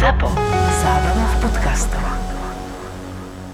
ZAPO. Zábrná v podcastov.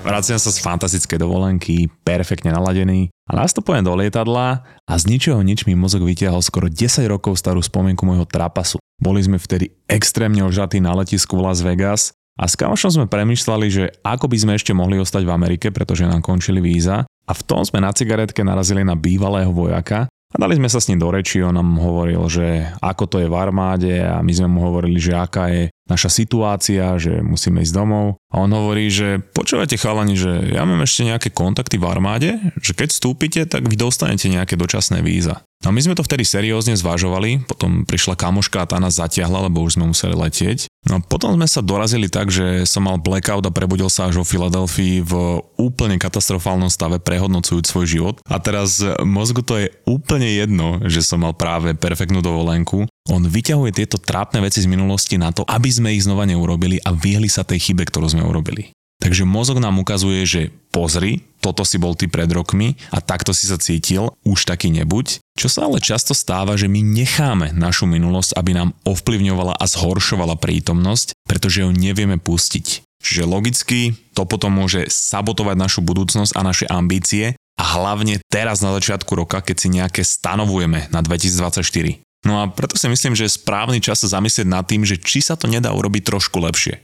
Vraciam sa z fantastickej dovolenky, perfektne naladený a nastupujem do lietadla a z ničoho nič mi mozog vytiahol skoro 10 rokov starú spomienku môjho trapasu. Boli sme vtedy extrémne ožatí na letisku v Las Vegas a s kamošom sme premyšľali, že ako by sme ešte mohli ostať v Amerike, pretože nám končili víza a v tom sme na cigaretke narazili na bývalého vojaka a dali sme sa s ním do reči, on nám hovoril, že ako to je v armáde a my sme mu hovorili, že aká je naša situácia, že musíme ísť domov. A on hovorí, že počúvajte chalani, že ja mám ešte nejaké kontakty v armáde, že keď vstúpite, tak vy dostanete nejaké dočasné víza. No my sme to vtedy seriózne zvažovali, potom prišla kamoška a tá nás zatiahla, lebo už sme museli letieť. No potom sme sa dorazili tak, že som mal blackout a prebudil sa až vo Filadelfii v úplne katastrofálnom stave, prehodnocujúc svoj život. A teraz mozgu to je úplne jedno, že som mal práve perfektnú dovolenku. On vyťahuje tieto trápne veci z minulosti na to, aby sme ich znova neurobili a vyhli sa tej chybe, ktorú sme urobili. Takže mozog nám ukazuje, že pozri, toto si bol ty pred rokmi a takto si sa cítil, už taký nebuď. Čo sa ale často stáva, že my necháme našu minulosť, aby nám ovplyvňovala a zhoršovala prítomnosť, pretože ju nevieme pustiť. Čiže logicky to potom môže sabotovať našu budúcnosť a naše ambície a hlavne teraz na začiatku roka, keď si nejaké stanovujeme na 2024. No a preto si myslím, že je správny čas sa zamyslieť nad tým, že či sa to nedá urobiť trošku lepšie.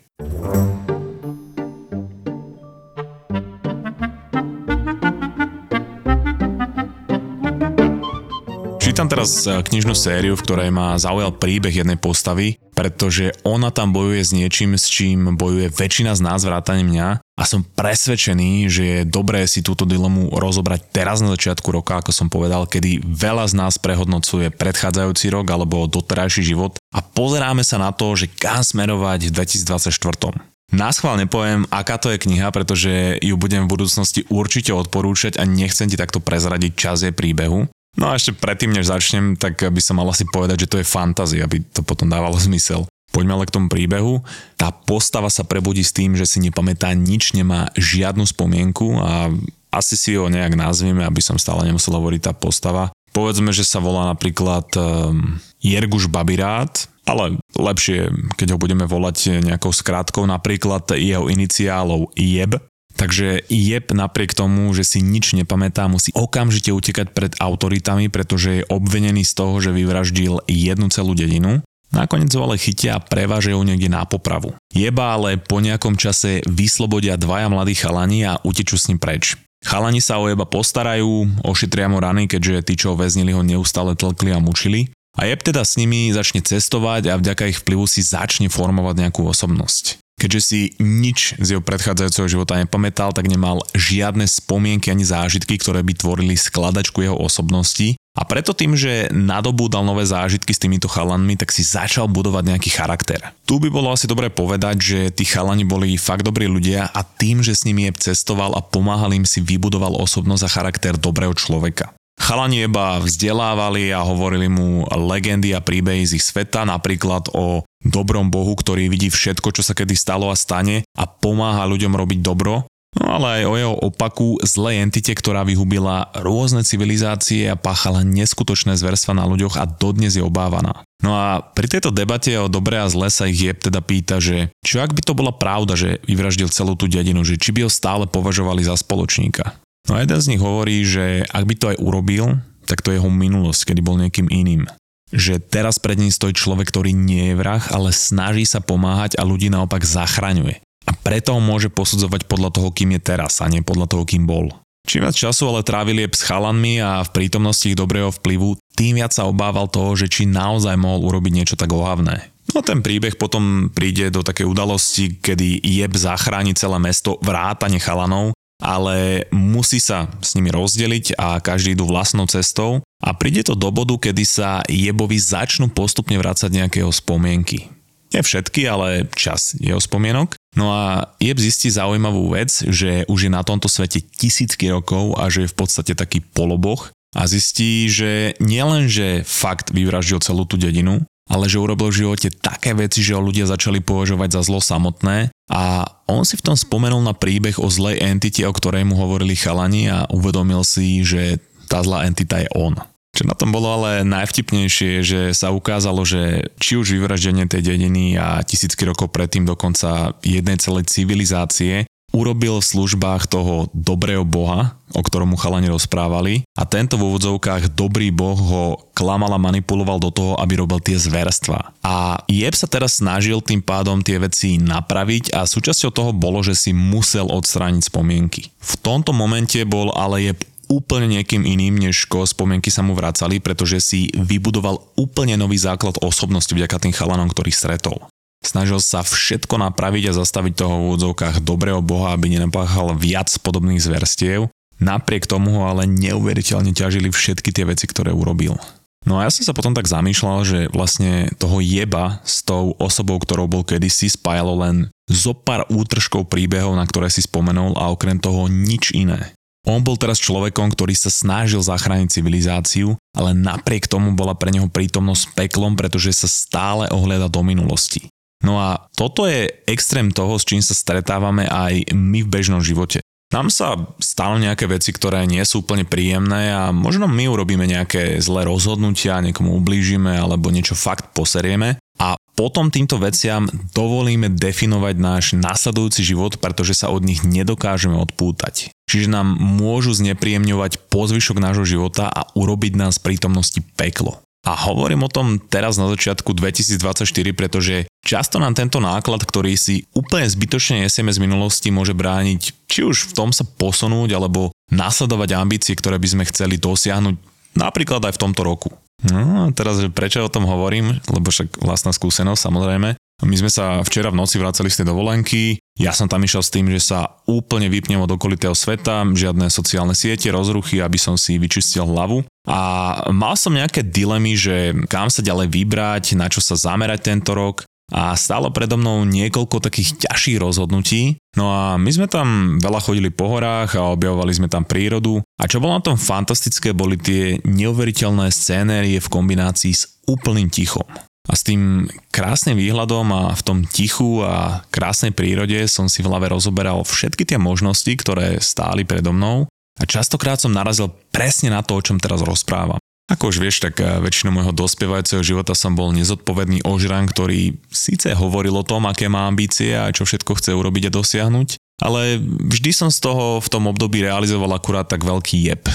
Čítam teraz e, knižnú sériu, v ktorej ma zaujal príbeh jednej postavy, pretože ona tam bojuje s niečím, s čím bojuje väčšina z nás vrátane mňa a som presvedčený, že je dobré si túto dilemu rozobrať teraz na začiatku roka, ako som povedal, kedy veľa z nás prehodnocuje predchádzajúci rok alebo doterajší život a pozeráme sa na to, že kam smerovať v 2024. Náschvál nepoviem, aká to je kniha, pretože ju budem v budúcnosti určite odporúčať a nechcem ti takto prezradiť čas jej príbehu. No a ešte predtým, než začnem, tak by som mal asi povedať, že to je fantázia, aby to potom dávalo zmysel. Poďme ale k tomu príbehu. Tá postava sa prebudí s tým, že si nepamätá nič, nemá žiadnu spomienku a asi si ho nejak nazvieme, aby som stále nemusel hovoriť tá postava. Povedzme, že sa volá napríklad um, Jerguš Babirát, ale lepšie, keď ho budeme volať nejakou skrátkou, napríklad jeho iniciálov Jeb, Takže Jeb napriek tomu, že si nič nepamätá, musí okamžite utekať pred autoritami, pretože je obvenený z toho, že vyvraždil jednu celú dedinu. Nakoniec ho ale chytia a prevážajú niekde na popravu. Jeba ale po nejakom čase vyslobodia dvaja mladí chalani a utečú s ním preč. Chalani sa o Jeba postarajú, ošetria mu rany, keďže tí, čo ho väznili, ho neustále tlkli a mučili. A Jeb teda s nimi začne cestovať a vďaka ich vplyvu si začne formovať nejakú osobnosť. Keďže si nič z jeho predchádzajúceho života nepamätal, tak nemal žiadne spomienky ani zážitky, ktoré by tvorili skladačku jeho osobnosti. A preto tým, že nadobúdal nové zážitky s týmito chalanmi, tak si začal budovať nejaký charakter. Tu by bolo asi dobre povedať, že tí chalani boli fakt dobrí ľudia a tým, že s nimi je cestoval a pomáhal im si vybudoval osobnosť a charakter dobrého človeka. Chalani iba vzdelávali a hovorili mu legendy a príbehy z ich sveta, napríklad o dobrom Bohu, ktorý vidí všetko, čo sa kedy stalo a stane a pomáha ľuďom robiť dobro, no ale aj o jeho opaku zlej entite, ktorá vyhubila rôzne civilizácie a páchala neskutočné zverstva na ľuďoch a dodnes je obávaná. No a pri tejto debate o dobre a zle sa ich Jeb teda pýta, že čo ak by to bola pravda, že vyvraždil celú tú dedinu, že či by ho stále považovali za spoločníka. No a jeden z nich hovorí, že ak by to aj urobil, tak to je jeho minulosť, kedy bol niekým iným že teraz pred ním stojí človek, ktorý nie je vrah, ale snaží sa pomáhať a ľudí naopak zachraňuje. A preto ho môže posudzovať podľa toho, kým je teraz a nie podľa toho, kým bol. Čím viac času ale trávili s chalanmi a v prítomnosti ich dobrého vplyvu, tým viac sa obával toho, že či naozaj mohol urobiť niečo tak ohavné. No ten príbeh potom príde do takej udalosti, kedy Jeb zachráni celé mesto vrátane chalanov ale musí sa s nimi rozdeliť a každý idú vlastnou cestou a príde to do bodu, kedy sa Jebovi začnú postupne vrácať nejakého spomienky. Nie všetky, ale čas jeho spomienok. No a Jeb zistí zaujímavú vec, že už je na tomto svete tisícky rokov a že je v podstate taký poloboch a zistí, že nielen, že fakt vyvraždil celú tú dedinu, ale že urobil v živote také veci, že ho ľudia začali považovať za zlo samotné a on si v tom spomenul na príbeh o zlej entite, o ktorej mu hovorili chalani a uvedomil si, že tá zlá entita je on. Čo na tom bolo ale najvtipnejšie, že sa ukázalo, že či už vyvraždenie tej dediny a tisícky rokov predtým dokonca jednej celej civilizácie urobil v službách toho dobrého boha, o ktorom mu chalani rozprávali a tento v úvodzovkách dobrý boh ho klamal a manipuloval do toho, aby robil tie zverstva. A Jeb sa teraz snažil tým pádom tie veci napraviť a súčasťou toho bolo, že si musel odstrániť spomienky. V tomto momente bol ale Jeb úplne niekým iným, než ko spomienky sa mu vracali, pretože si vybudoval úplne nový základ osobnosti vďaka tým chalanom, ktorých stretol. Snažil sa všetko napraviť a zastaviť toho v úvodzovkách dobrého boha, aby nenapáchal viac podobných zverstiev. Napriek tomu ho ale neuveriteľne ťažili všetky tie veci, ktoré urobil. No a ja som sa potom tak zamýšľal, že vlastne toho jeba s tou osobou, ktorou bol kedysi, spájalo len zo pár útržkov príbehov, na ktoré si spomenul a okrem toho nič iné. On bol teraz človekom, ktorý sa snažil zachrániť civilizáciu, ale napriek tomu bola pre neho prítomnosť peklom, pretože sa stále ohľada do minulosti. No a toto je extrém toho, s čím sa stretávame aj my v bežnom živote. Nám sa stanú nejaké veci, ktoré nie sú úplne príjemné a možno my urobíme nejaké zlé rozhodnutia, niekomu ublížime alebo niečo fakt poserieme a potom týmto veciam dovolíme definovať náš nasledujúci život, pretože sa od nich nedokážeme odpútať. Čiže nám môžu znepríjemňovať pozvyšok nášho života a urobiť nás prítomnosti peklo. A hovorím o tom teraz na začiatku 2024, pretože často nám tento náklad, ktorý si úplne zbytočne nesieme z minulosti, môže brániť či už v tom sa posunúť, alebo nasledovať ambície, ktoré by sme chceli dosiahnuť napríklad aj v tomto roku. No a teraz prečo o tom hovorím, lebo však vlastná skúsenosť samozrejme. My sme sa včera v noci vracali z tej dovolenky, ja som tam išiel s tým, že sa úplne vypnem od okolitého sveta, žiadne sociálne siete, rozruchy, aby som si vyčistil hlavu. A mal som nejaké dilemy, že kam sa ďalej vybrať, na čo sa zamerať tento rok a stálo predo mnou niekoľko takých ťažších rozhodnutí. No a my sme tam veľa chodili po horách a objavovali sme tam prírodu. A čo bolo na tom fantastické, boli tie neuveriteľné scénérie v kombinácii s úplným tichom. A s tým krásnym výhľadom a v tom tichu a krásnej prírode som si v hlave rozoberal všetky tie možnosti, ktoré stáli predo mnou a častokrát som narazil presne na to, o čom teraz rozprávam. Ako už vieš, tak eh, väčšinu môjho dospievajúceho života som bol nezodpovedný ožran, ktorý síce hovoril o tom, aké má ambície a čo všetko chce urobiť a dosiahnuť, ale vždy som z toho v tom období realizoval akurát tak veľký jeb.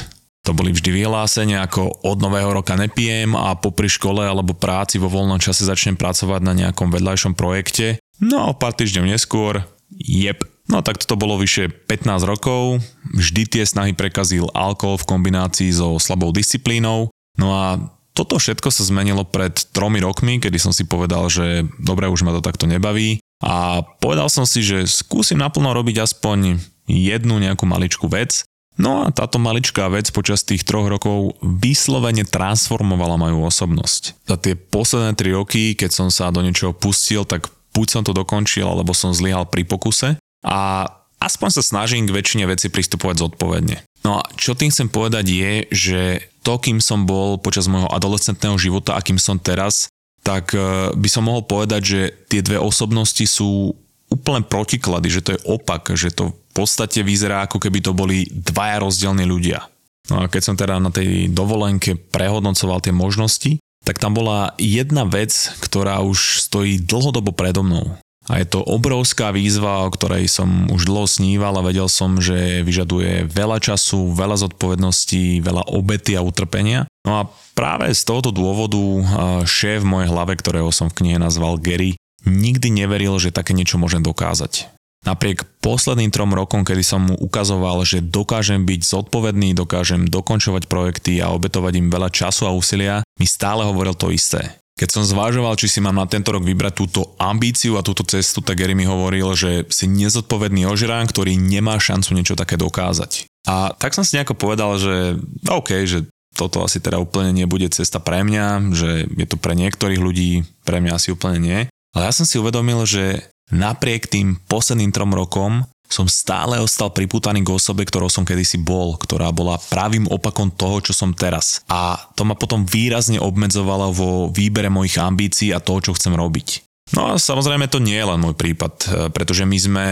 To boli vždy vyhlásenia ako od nového roka nepijem a popri škole alebo práci vo voľnom čase začnem pracovať na nejakom vedľajšom projekte. No a pár týždňov neskôr, jeb. No tak toto bolo vyše 15 rokov, vždy tie snahy prekazil alkohol v kombinácii so slabou disciplínou. No a toto všetko sa zmenilo pred tromi rokmi, kedy som si povedal, že dobre, už ma to takto nebaví. A povedal som si, že skúsim naplno robiť aspoň jednu nejakú maličkú vec No a táto maličká vec počas tých troch rokov vyslovene transformovala moju osobnosť. Za tie posledné tri roky, keď som sa do niečoho pustil, tak buď som to dokončil, alebo som zlyhal pri pokuse a aspoň sa snažím k väčšine veci pristupovať zodpovedne. No a čo tým chcem povedať je, že to, kým som bol počas môjho adolescentného života a kým som teraz, tak e, by som mohol povedať, že tie dve osobnosti sú úplne protiklady, že to je opak, že to v podstate vyzerá ako keby to boli dvaja rozdielni ľudia. No a keď som teda na tej dovolenke prehodnocoval tie možnosti, tak tam bola jedna vec, ktorá už stojí dlhodobo predo mnou. A je to obrovská výzva, o ktorej som už dlho sníval a vedel som, že vyžaduje veľa času, veľa zodpovedností, veľa obety a utrpenia. No a práve z tohoto dôvodu šéf v mojej hlave, ktorého som v knihe nazval Gary, nikdy neveril, že také niečo môžem dokázať. Napriek posledným trom rokom, kedy som mu ukazoval, že dokážem byť zodpovedný, dokážem dokončovať projekty a obetovať im veľa času a úsilia, mi stále hovoril to isté. Keď som zvážoval, či si mám na tento rok vybrať túto ambíciu a túto cestu, tak Gary mi hovoril, že si nezodpovedný ožrán, ktorý nemá šancu niečo také dokázať. A tak som si nejako povedal, že OK, že toto asi teda úplne nebude cesta pre mňa, že je to pre niektorých ľudí, pre mňa asi úplne nie. Ale ja som si uvedomil, že napriek tým posledným trom rokom som stále ostal pripútaný k osobe, ktorou som kedysi bol, ktorá bola pravým opakom toho, čo som teraz. A to ma potom výrazne obmedzovalo vo výbere mojich ambícií a toho, čo chcem robiť. No a samozrejme to nie je len môj prípad, pretože my sme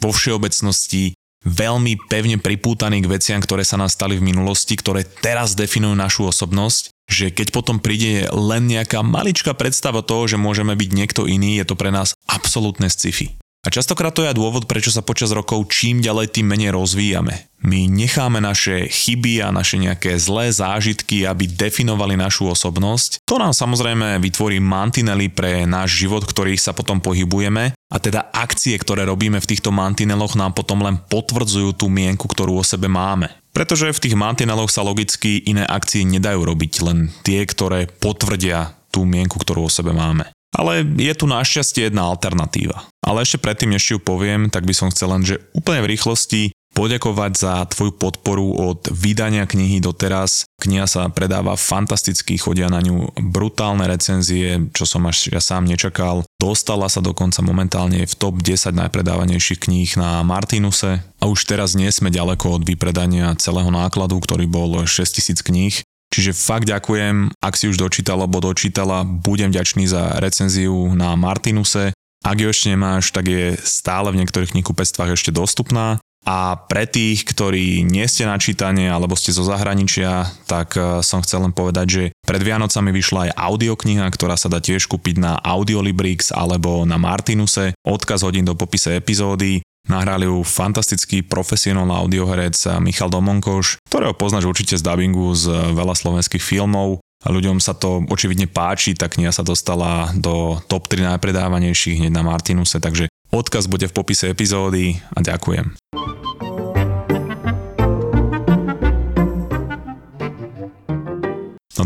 vo všeobecnosti veľmi pevne pripútaní k veciam, ktoré sa nás stali v minulosti, ktoré teraz definujú našu osobnosť, že keď potom príde len nejaká maličká predstava toho, že môžeme byť niekto iný, je to pre nás absolútne sci-fi. A častokrát to je aj dôvod, prečo sa počas rokov čím ďalej tým menej rozvíjame. My necháme naše chyby a naše nejaké zlé zážitky, aby definovali našu osobnosť. To nám samozrejme vytvorí mantinely pre náš život, ktorých sa potom pohybujeme a teda akcie, ktoré robíme v týchto mantineloch nám potom len potvrdzujú tú mienku, ktorú o sebe máme. Pretože v tých mantineloch sa logicky iné akcie nedajú robiť, len tie, ktoré potvrdia tú mienku, ktorú o sebe máme. Ale je tu našťastie jedna alternatíva. Ale ešte predtým, než ju poviem, tak by som chcel len, že úplne v rýchlosti poďakovať za tvoju podporu od vydania knihy doteraz. Kniha sa predáva fantasticky, chodia na ňu brutálne recenzie, čo som až ja sám nečakal. Dostala sa dokonca momentálne v top 10 najpredávanejších kníh na Martinuse a už teraz nie sme ďaleko od vypredania celého nákladu, ktorý bol 6000 kníh. Čiže fakt ďakujem, ak si už dočítala alebo dočítala, budem vďačný za recenziu na Martinuse. Ak ju ešte nemáš, tak je stále v niektorých knihkupectvách ešte dostupná. A pre tých, ktorí nie ste na čítanie alebo ste zo zahraničia, tak eh, som chcel len povedať, že pred Vianocami vyšla aj audiokniha, ktorá sa dá tiež kúpiť na Audiolibrix alebo na Martinuse. Odkaz hodín do popise epizódy. Nahrali ju fantastický profesionálny audioherec Michal Domonkoš, ktorého poznáš určite z dubbingu z veľa slovenských filmov. A ľuďom sa to očividne páči, tak kniha sa dostala do top 3 najpredávanejších hneď na Martinuse, takže odkaz bude v popise epizódy a ďakujem.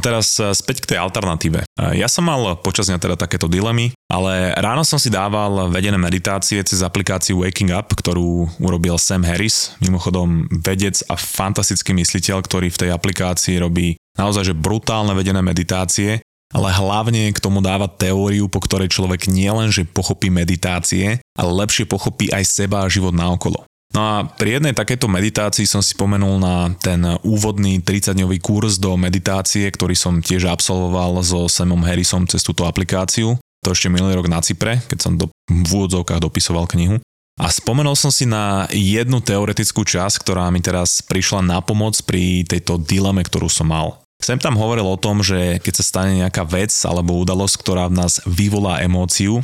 Teraz e, späť k tej alternatíve. E, ja som mal počas dňa teda takéto dilemy, ale ráno som si dával vedené meditácie cez aplikáciu Waking Up, ktorú urobil Sam Harris, mimochodom vedec a fantastický mysliteľ, ktorý v tej aplikácii robí naozaj že brutálne vedené meditácie, ale hlavne k tomu dáva teóriu, po ktorej človek nielenže pochopí meditácie, ale lepšie pochopí aj seba a život naokolo. No a pri jednej takéto meditácii som si spomenul na ten úvodný 30-dňový kurz do meditácie, ktorý som tiež absolvoval so Samom Harrisom cez túto aplikáciu. To ešte minulý rok na Cypre, keď som do, v úvodzovkách dopisoval knihu. A spomenul som si na jednu teoretickú časť, ktorá mi teraz prišla na pomoc pri tejto dileme, ktorú som mal. Sem tam hovoril o tom, že keď sa stane nejaká vec alebo udalosť, ktorá v nás vyvolá emóciu,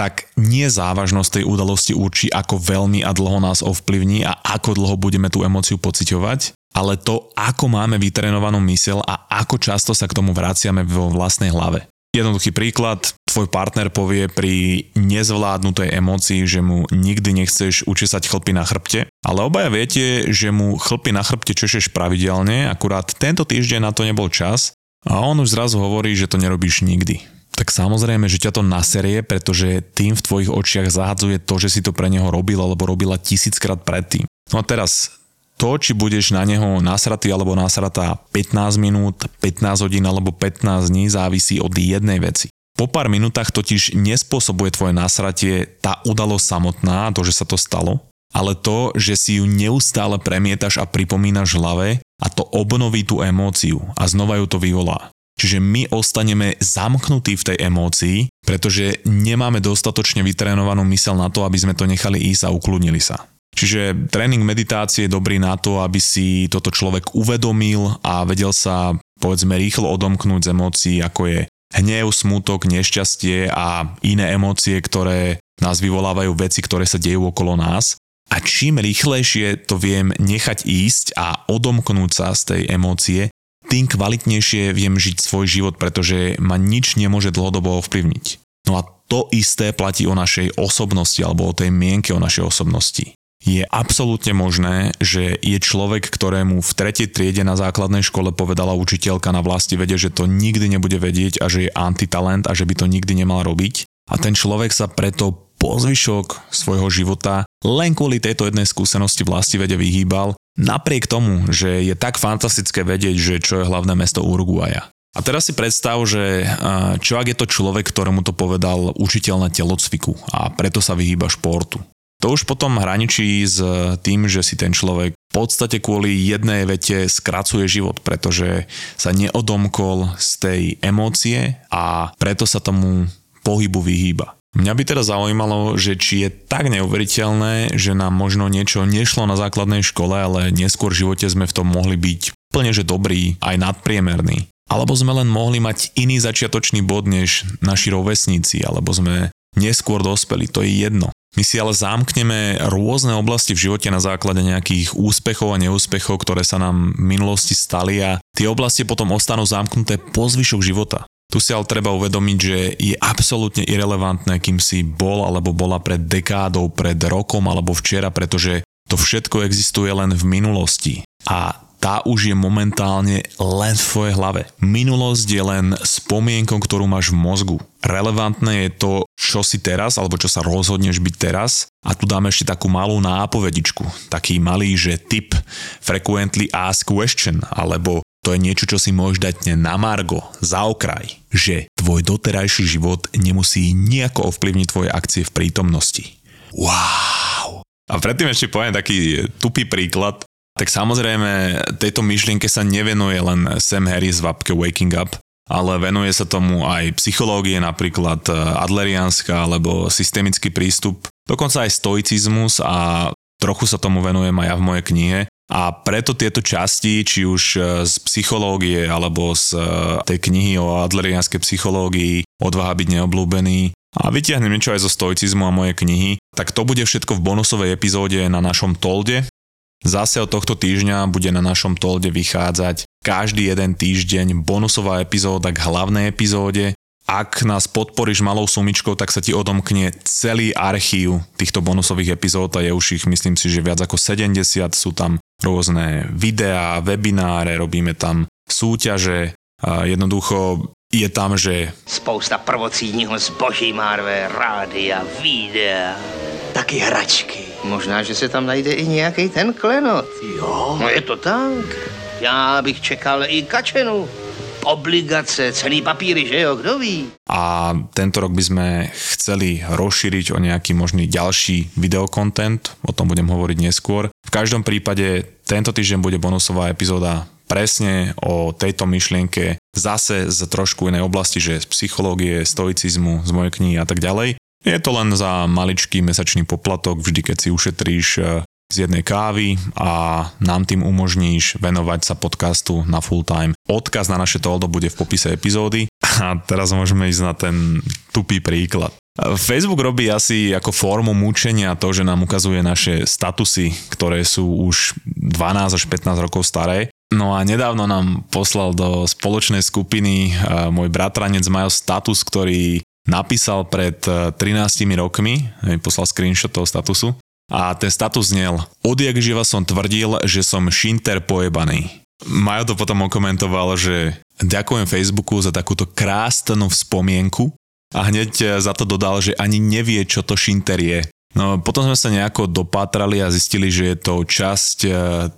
tak nie závažnosť tej udalosti určí, ako veľmi a dlho nás ovplyvní a ako dlho budeme tú emóciu pociťovať, ale to, ako máme vytrenovanú mysel a ako často sa k tomu vraciame vo vlastnej hlave. Jednoduchý príklad, tvoj partner povie pri nezvládnutej emócii, že mu nikdy nechceš učesať chlpy na chrbte, ale obaja viete, že mu chlpy na chrbte češeš pravidelne, akurát tento týždeň na to nebol čas a on už zrazu hovorí, že to nerobíš nikdy tak samozrejme, že ťa to naserie, pretože tým v tvojich očiach zahadzuje to, že si to pre neho robil alebo robila tisíckrát predtým. No a teraz, to, či budeš na neho nasratý alebo nasratá 15 minút, 15 hodín alebo 15 dní závisí od jednej veci. Po pár minútach totiž nespôsobuje tvoje nasratie tá udalosť samotná, to, že sa to stalo, ale to, že si ju neustále premietaš a pripomínaš hlave a to obnoví tú emóciu a znova ju to vyvolá. Čiže my ostaneme zamknutí v tej emócii, pretože nemáme dostatočne vytrénovanú mysel na to, aby sme to nechali ísť a ukludnili sa. Čiže tréning meditácie je dobrý na to, aby si toto človek uvedomil a vedel sa povedzme rýchlo odomknúť z emócií, ako je hnev, smútok, nešťastie a iné emócie, ktoré nás vyvolávajú veci, ktoré sa dejú okolo nás. A čím rýchlejšie to viem nechať ísť a odomknúť sa z tej emócie, tým kvalitnejšie viem žiť svoj život, pretože ma nič nemôže dlhodobo ovplyvniť. No a to isté platí o našej osobnosti alebo o tej mienke o našej osobnosti. Je absolútne možné, že je človek, ktorému v tretej triede na základnej škole povedala učiteľka na vlasti vede, že to nikdy nebude vedieť a že je antitalent a že by to nikdy nemal robiť. A ten človek sa preto po zvyšok svojho života len kvôli tejto jednej skúsenosti vlasti vede vyhýbal Napriek tomu, že je tak fantastické vedieť, že čo je hlavné mesto Uruguaja. A teraz si predstav, že čo ak je to človek, ktorému to povedal učiteľ na telocviku a preto sa vyhýba športu. To už potom hraničí s tým, že si ten človek v podstate kvôli jednej vete skracuje život, pretože sa neodomkol z tej emócie a preto sa tomu pohybu vyhýba. Mňa by teda zaujímalo, že či je tak neuveriteľné, že nám možno niečo nešlo na základnej škole, ale neskôr v živote sme v tom mohli byť plne že dobrý, aj nadpriemerný. Alebo sme len mohli mať iný začiatočný bod než naši rovesníci, alebo sme neskôr dospeli, to je jedno. My si ale zamkneme rôzne oblasti v živote na základe nejakých úspechov a neúspechov, ktoré sa nám v minulosti stali a tie oblasti potom ostanú zamknuté po zvyšok života. Tu si ale treba uvedomiť, že je absolútne irrelevantné, kým si bol alebo bola pred dekádou, pred rokom alebo včera, pretože to všetko existuje len v minulosti. A tá už je momentálne len v tvojej hlave. Minulosť je len spomienkou, ktorú máš v mozgu. Relevantné je to, čo si teraz, alebo čo sa rozhodneš byť teraz. A tu dáme ešte takú malú nápovedičku. Taký malý, že tip frequently asked question, alebo to je niečo, čo si môžeš dať na margo, za okraj, že tvoj doterajší život nemusí nejako ovplyvniť tvoje akcie v prítomnosti. Wow! A predtým ešte poviem taký tupý príklad. Tak samozrejme, tejto myšlienke sa nevenuje len Sam Harris v apke Waking Up, ale venuje sa tomu aj psychológie, napríklad adlerianská alebo systemický prístup, dokonca aj stoicizmus a trochu sa tomu venujem aj ja v mojej knihe. A preto tieto časti, či už e, z psychológie alebo z e, tej knihy o adlerianskej psychológii Odvaha byť neoblúbený a vytiahnem niečo aj zo stoicizmu a moje knihy, tak to bude všetko v bonusovej epizóde na našom Tolde. Zase od tohto týždňa bude na našom Tolde vychádzať každý jeden týždeň bonusová epizóda k hlavnej epizóde ak nás podporíš malou sumičkou, tak sa ti odomkne celý archív týchto bonusových epizód a je už ich myslím si, že viac ako 70, sú tam rôzne videá, webináre, robíme tam súťaže, a jednoducho je tam, že... Spousta prvocídního zboží márve, rádia, videa, taky hračky. Možná, že se tam najde i nějaký ten klenot. Jo. No je to tak. Já bych čekal i kačenu obligace, cený papíry, že jo, kto ví? A tento rok by sme chceli rozšíriť o nejaký možný ďalší videokontent, o tom budem hovoriť neskôr. V každom prípade tento týždeň bude bonusová epizóda presne o tejto myšlienke zase z trošku inej oblasti, že z psychológie, stoicizmu, z mojej knihy a tak ďalej. Je to len za maličký mesačný poplatok, vždy keď si ušetríš z jednej kávy a nám tým umožníš venovať sa podcastu na full time. Odkaz na naše toldo bude v popise epizódy a teraz môžeme ísť na ten tupý príklad. Facebook robí asi ako formu mučenia to, že nám ukazuje naše statusy, ktoré sú už 12 až 15 rokov staré. No a nedávno nám poslal do spoločnej skupiny môj bratranec Majo status, ktorý napísal pred 13 rokmi, poslal screenshot toho statusu a ten status znel, odjak živa som tvrdil, že som šinter pojebaný. Majo to potom okomentoval, že ďakujem Facebooku za takúto krásnu spomienku a hneď za to dodal, že ani nevie, čo to šinter je. No potom sme sa nejako dopátrali a zistili, že je to časť e,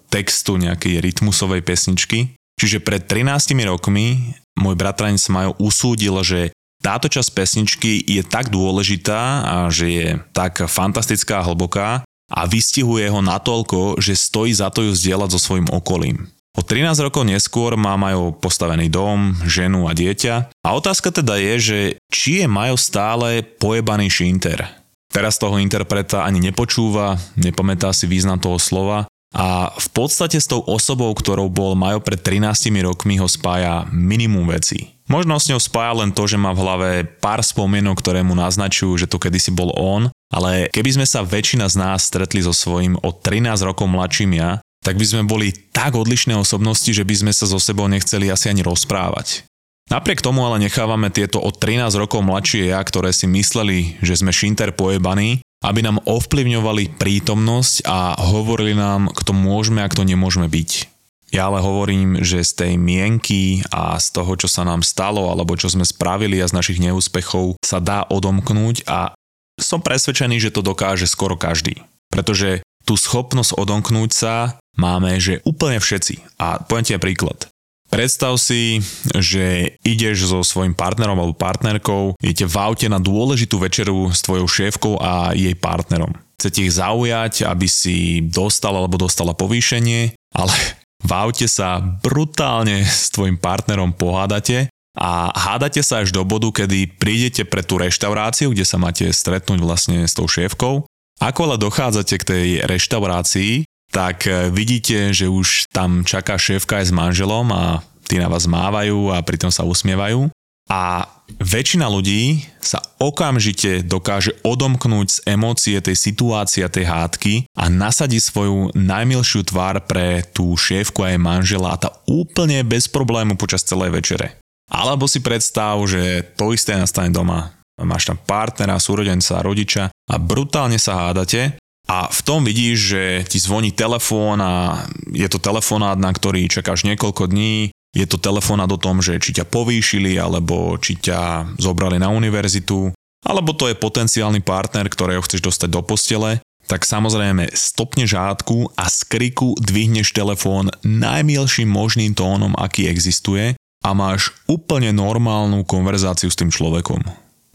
textu nejakej rytmusovej pesničky. Čiže pred 13 rokmi môj bratranec Majo usúdil, že táto časť pesničky je tak dôležitá a že je tak fantastická a hlboká a vystihuje ho natoľko, že stojí za to ju zdieľať so svojím okolím. O 13 rokov neskôr má Majo postavený dom, ženu a dieťa a otázka teda je, že či je Majo stále pojebaný šinter. Teraz toho interpreta ani nepočúva, nepamätá si význam toho slova a v podstate s tou osobou, ktorou bol Majo pred 13 rokmi ho spája minimum vecí. Možno s ňou spája len to, že má v hlave pár spomienok, ktoré mu naznačujú, že to kedysi bol on, ale keby sme sa väčšina z nás stretli so svojím o 13 rokov mladším ja, tak by sme boli tak odlišné osobnosti, že by sme sa so sebou nechceli asi ani rozprávať. Napriek tomu ale nechávame tieto o 13 rokov mladšie ja, ktoré si mysleli, že sme šinter pojebaní, aby nám ovplyvňovali prítomnosť a hovorili nám, kto môžeme a kto nemôžeme byť. Ja ale hovorím, že z tej mienky a z toho, čo sa nám stalo alebo čo sme spravili a z našich neúspechov sa dá odomknúť a som presvedčený, že to dokáže skoro každý. Pretože tú schopnosť odomknúť sa máme, že úplne všetci. A poviem ti príklad. Predstav si, že ideš so svojím partnerom alebo partnerkou, idete v aute na dôležitú večeru s tvojou šéfkou a jej partnerom. Chcete ich zaujať, aby si dostal alebo dostala povýšenie, ale v aute sa brutálne s tvojim partnerom pohádate a hádate sa až do bodu, kedy prídete pre tú reštauráciu, kde sa máte stretnúť vlastne s tou šéfkou. Ako ale dochádzate k tej reštaurácii, tak e, vidíte, že už tam čaká šéfka aj s manželom a tí na vás mávajú a pritom sa usmievajú. A väčšina ľudí sa okamžite dokáže odomknúť z emócie tej situácie, tej hádky a nasadí svoju najmilšiu tvár pre tú šéfku a jej manžela a tá úplne bez problému počas celej večere. Alebo si predstav, že to isté nastane doma. Máš tam partnera, súrodenca, rodiča a brutálne sa hádate a v tom vidíš, že ti zvoní telefón a je to telefonát, na ktorý čakáš niekoľko dní, je to telefonát o tom, že či ťa povýšili, alebo či ťa zobrali na univerzitu, alebo to je potenciálny partner, ktorého chceš dostať do postele, tak samozrejme stopne žádku a z kriku dvihneš telefón najmielším možným tónom, aký existuje a máš úplne normálnu konverzáciu s tým človekom.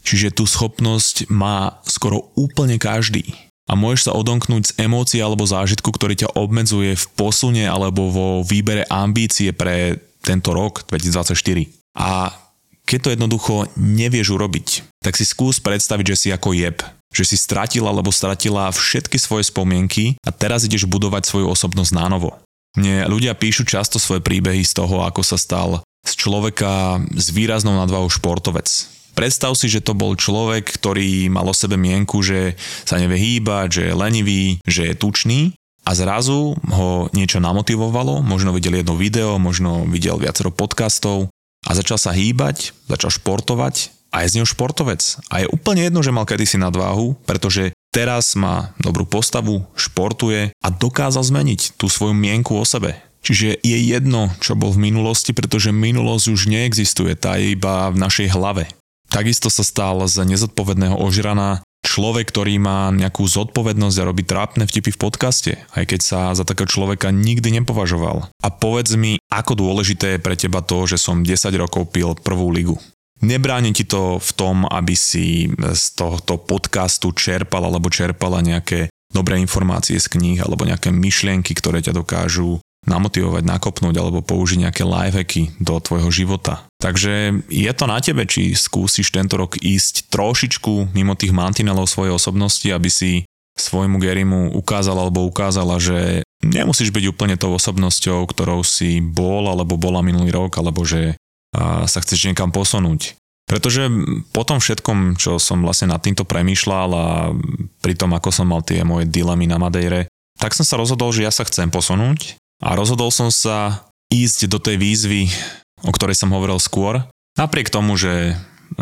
Čiže tú schopnosť má skoro úplne každý. A môžeš sa odomknúť z emócií alebo zážitku, ktorý ťa obmedzuje v posune alebo vo výbere ambície pre tento rok 2024. A keď to jednoducho nevieš urobiť, tak si skús predstaviť, že si ako jeb, že si stratil alebo stratila všetky svoje spomienky a teraz ideš budovať svoju osobnosť nánovo. Mne ľudia píšu často svoje príbehy z toho, ako sa stal z človeka s výraznou nadvahou športovec. Predstav si, že to bol človek, ktorý mal o sebe mienku, že sa nevie hýbať, že je lenivý, že je tučný a zrazu ho niečo namotivovalo, možno videl jedno video, možno videl viacero podcastov a začal sa hýbať, začal športovať a je z neho športovec. A je úplne jedno, že mal kedysi nadváhu, pretože teraz má dobrú postavu, športuje a dokázal zmeniť tú svoju mienku o sebe. Čiže je jedno, čo bol v minulosti, pretože minulosť už neexistuje, tá je iba v našej hlave. Takisto sa stal z nezodpovedného ožrana človek, ktorý má nejakú zodpovednosť a robí trápne vtipy v podcaste, aj keď sa za takého človeka nikdy nepovažoval. A povedz mi, ako dôležité je pre teba to, že som 10 rokov pil prvú ligu. Nebráni ti to v tom, aby si z tohto podcastu čerpal alebo čerpala nejaké dobré informácie z kníh alebo nejaké myšlienky, ktoré ťa dokážu namotivovať, nakopnúť alebo použiť nejaké lifehacky do tvojho života. Takže je to na tebe, či skúsiš tento rok ísť trošičku mimo tých mantinelov svojej osobnosti, aby si svojmu Gerimu ukázala alebo ukázala, že nemusíš byť úplne tou osobnosťou, ktorou si bol alebo bola minulý rok, alebo že sa chceš niekam posunúť. Pretože po tom všetkom, čo som vlastne nad týmto premýšľal a pri tom, ako som mal tie moje dilemy na Madejre, tak som sa rozhodol, že ja sa chcem posunúť a rozhodol som sa ísť do tej výzvy, o ktorej som hovoril skôr. Napriek tomu, že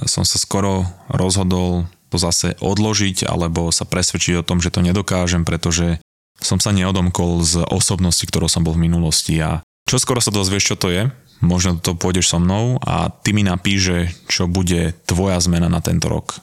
som sa skoro rozhodol to zase odložiť alebo sa presvedčiť o tom, že to nedokážem, pretože som sa neodomkol z osobnosti, ktorou som bol v minulosti a čo skoro sa dozvieš, čo to je, možno to pôjdeš so mnou a ty mi napíše, čo bude tvoja zmena na tento rok.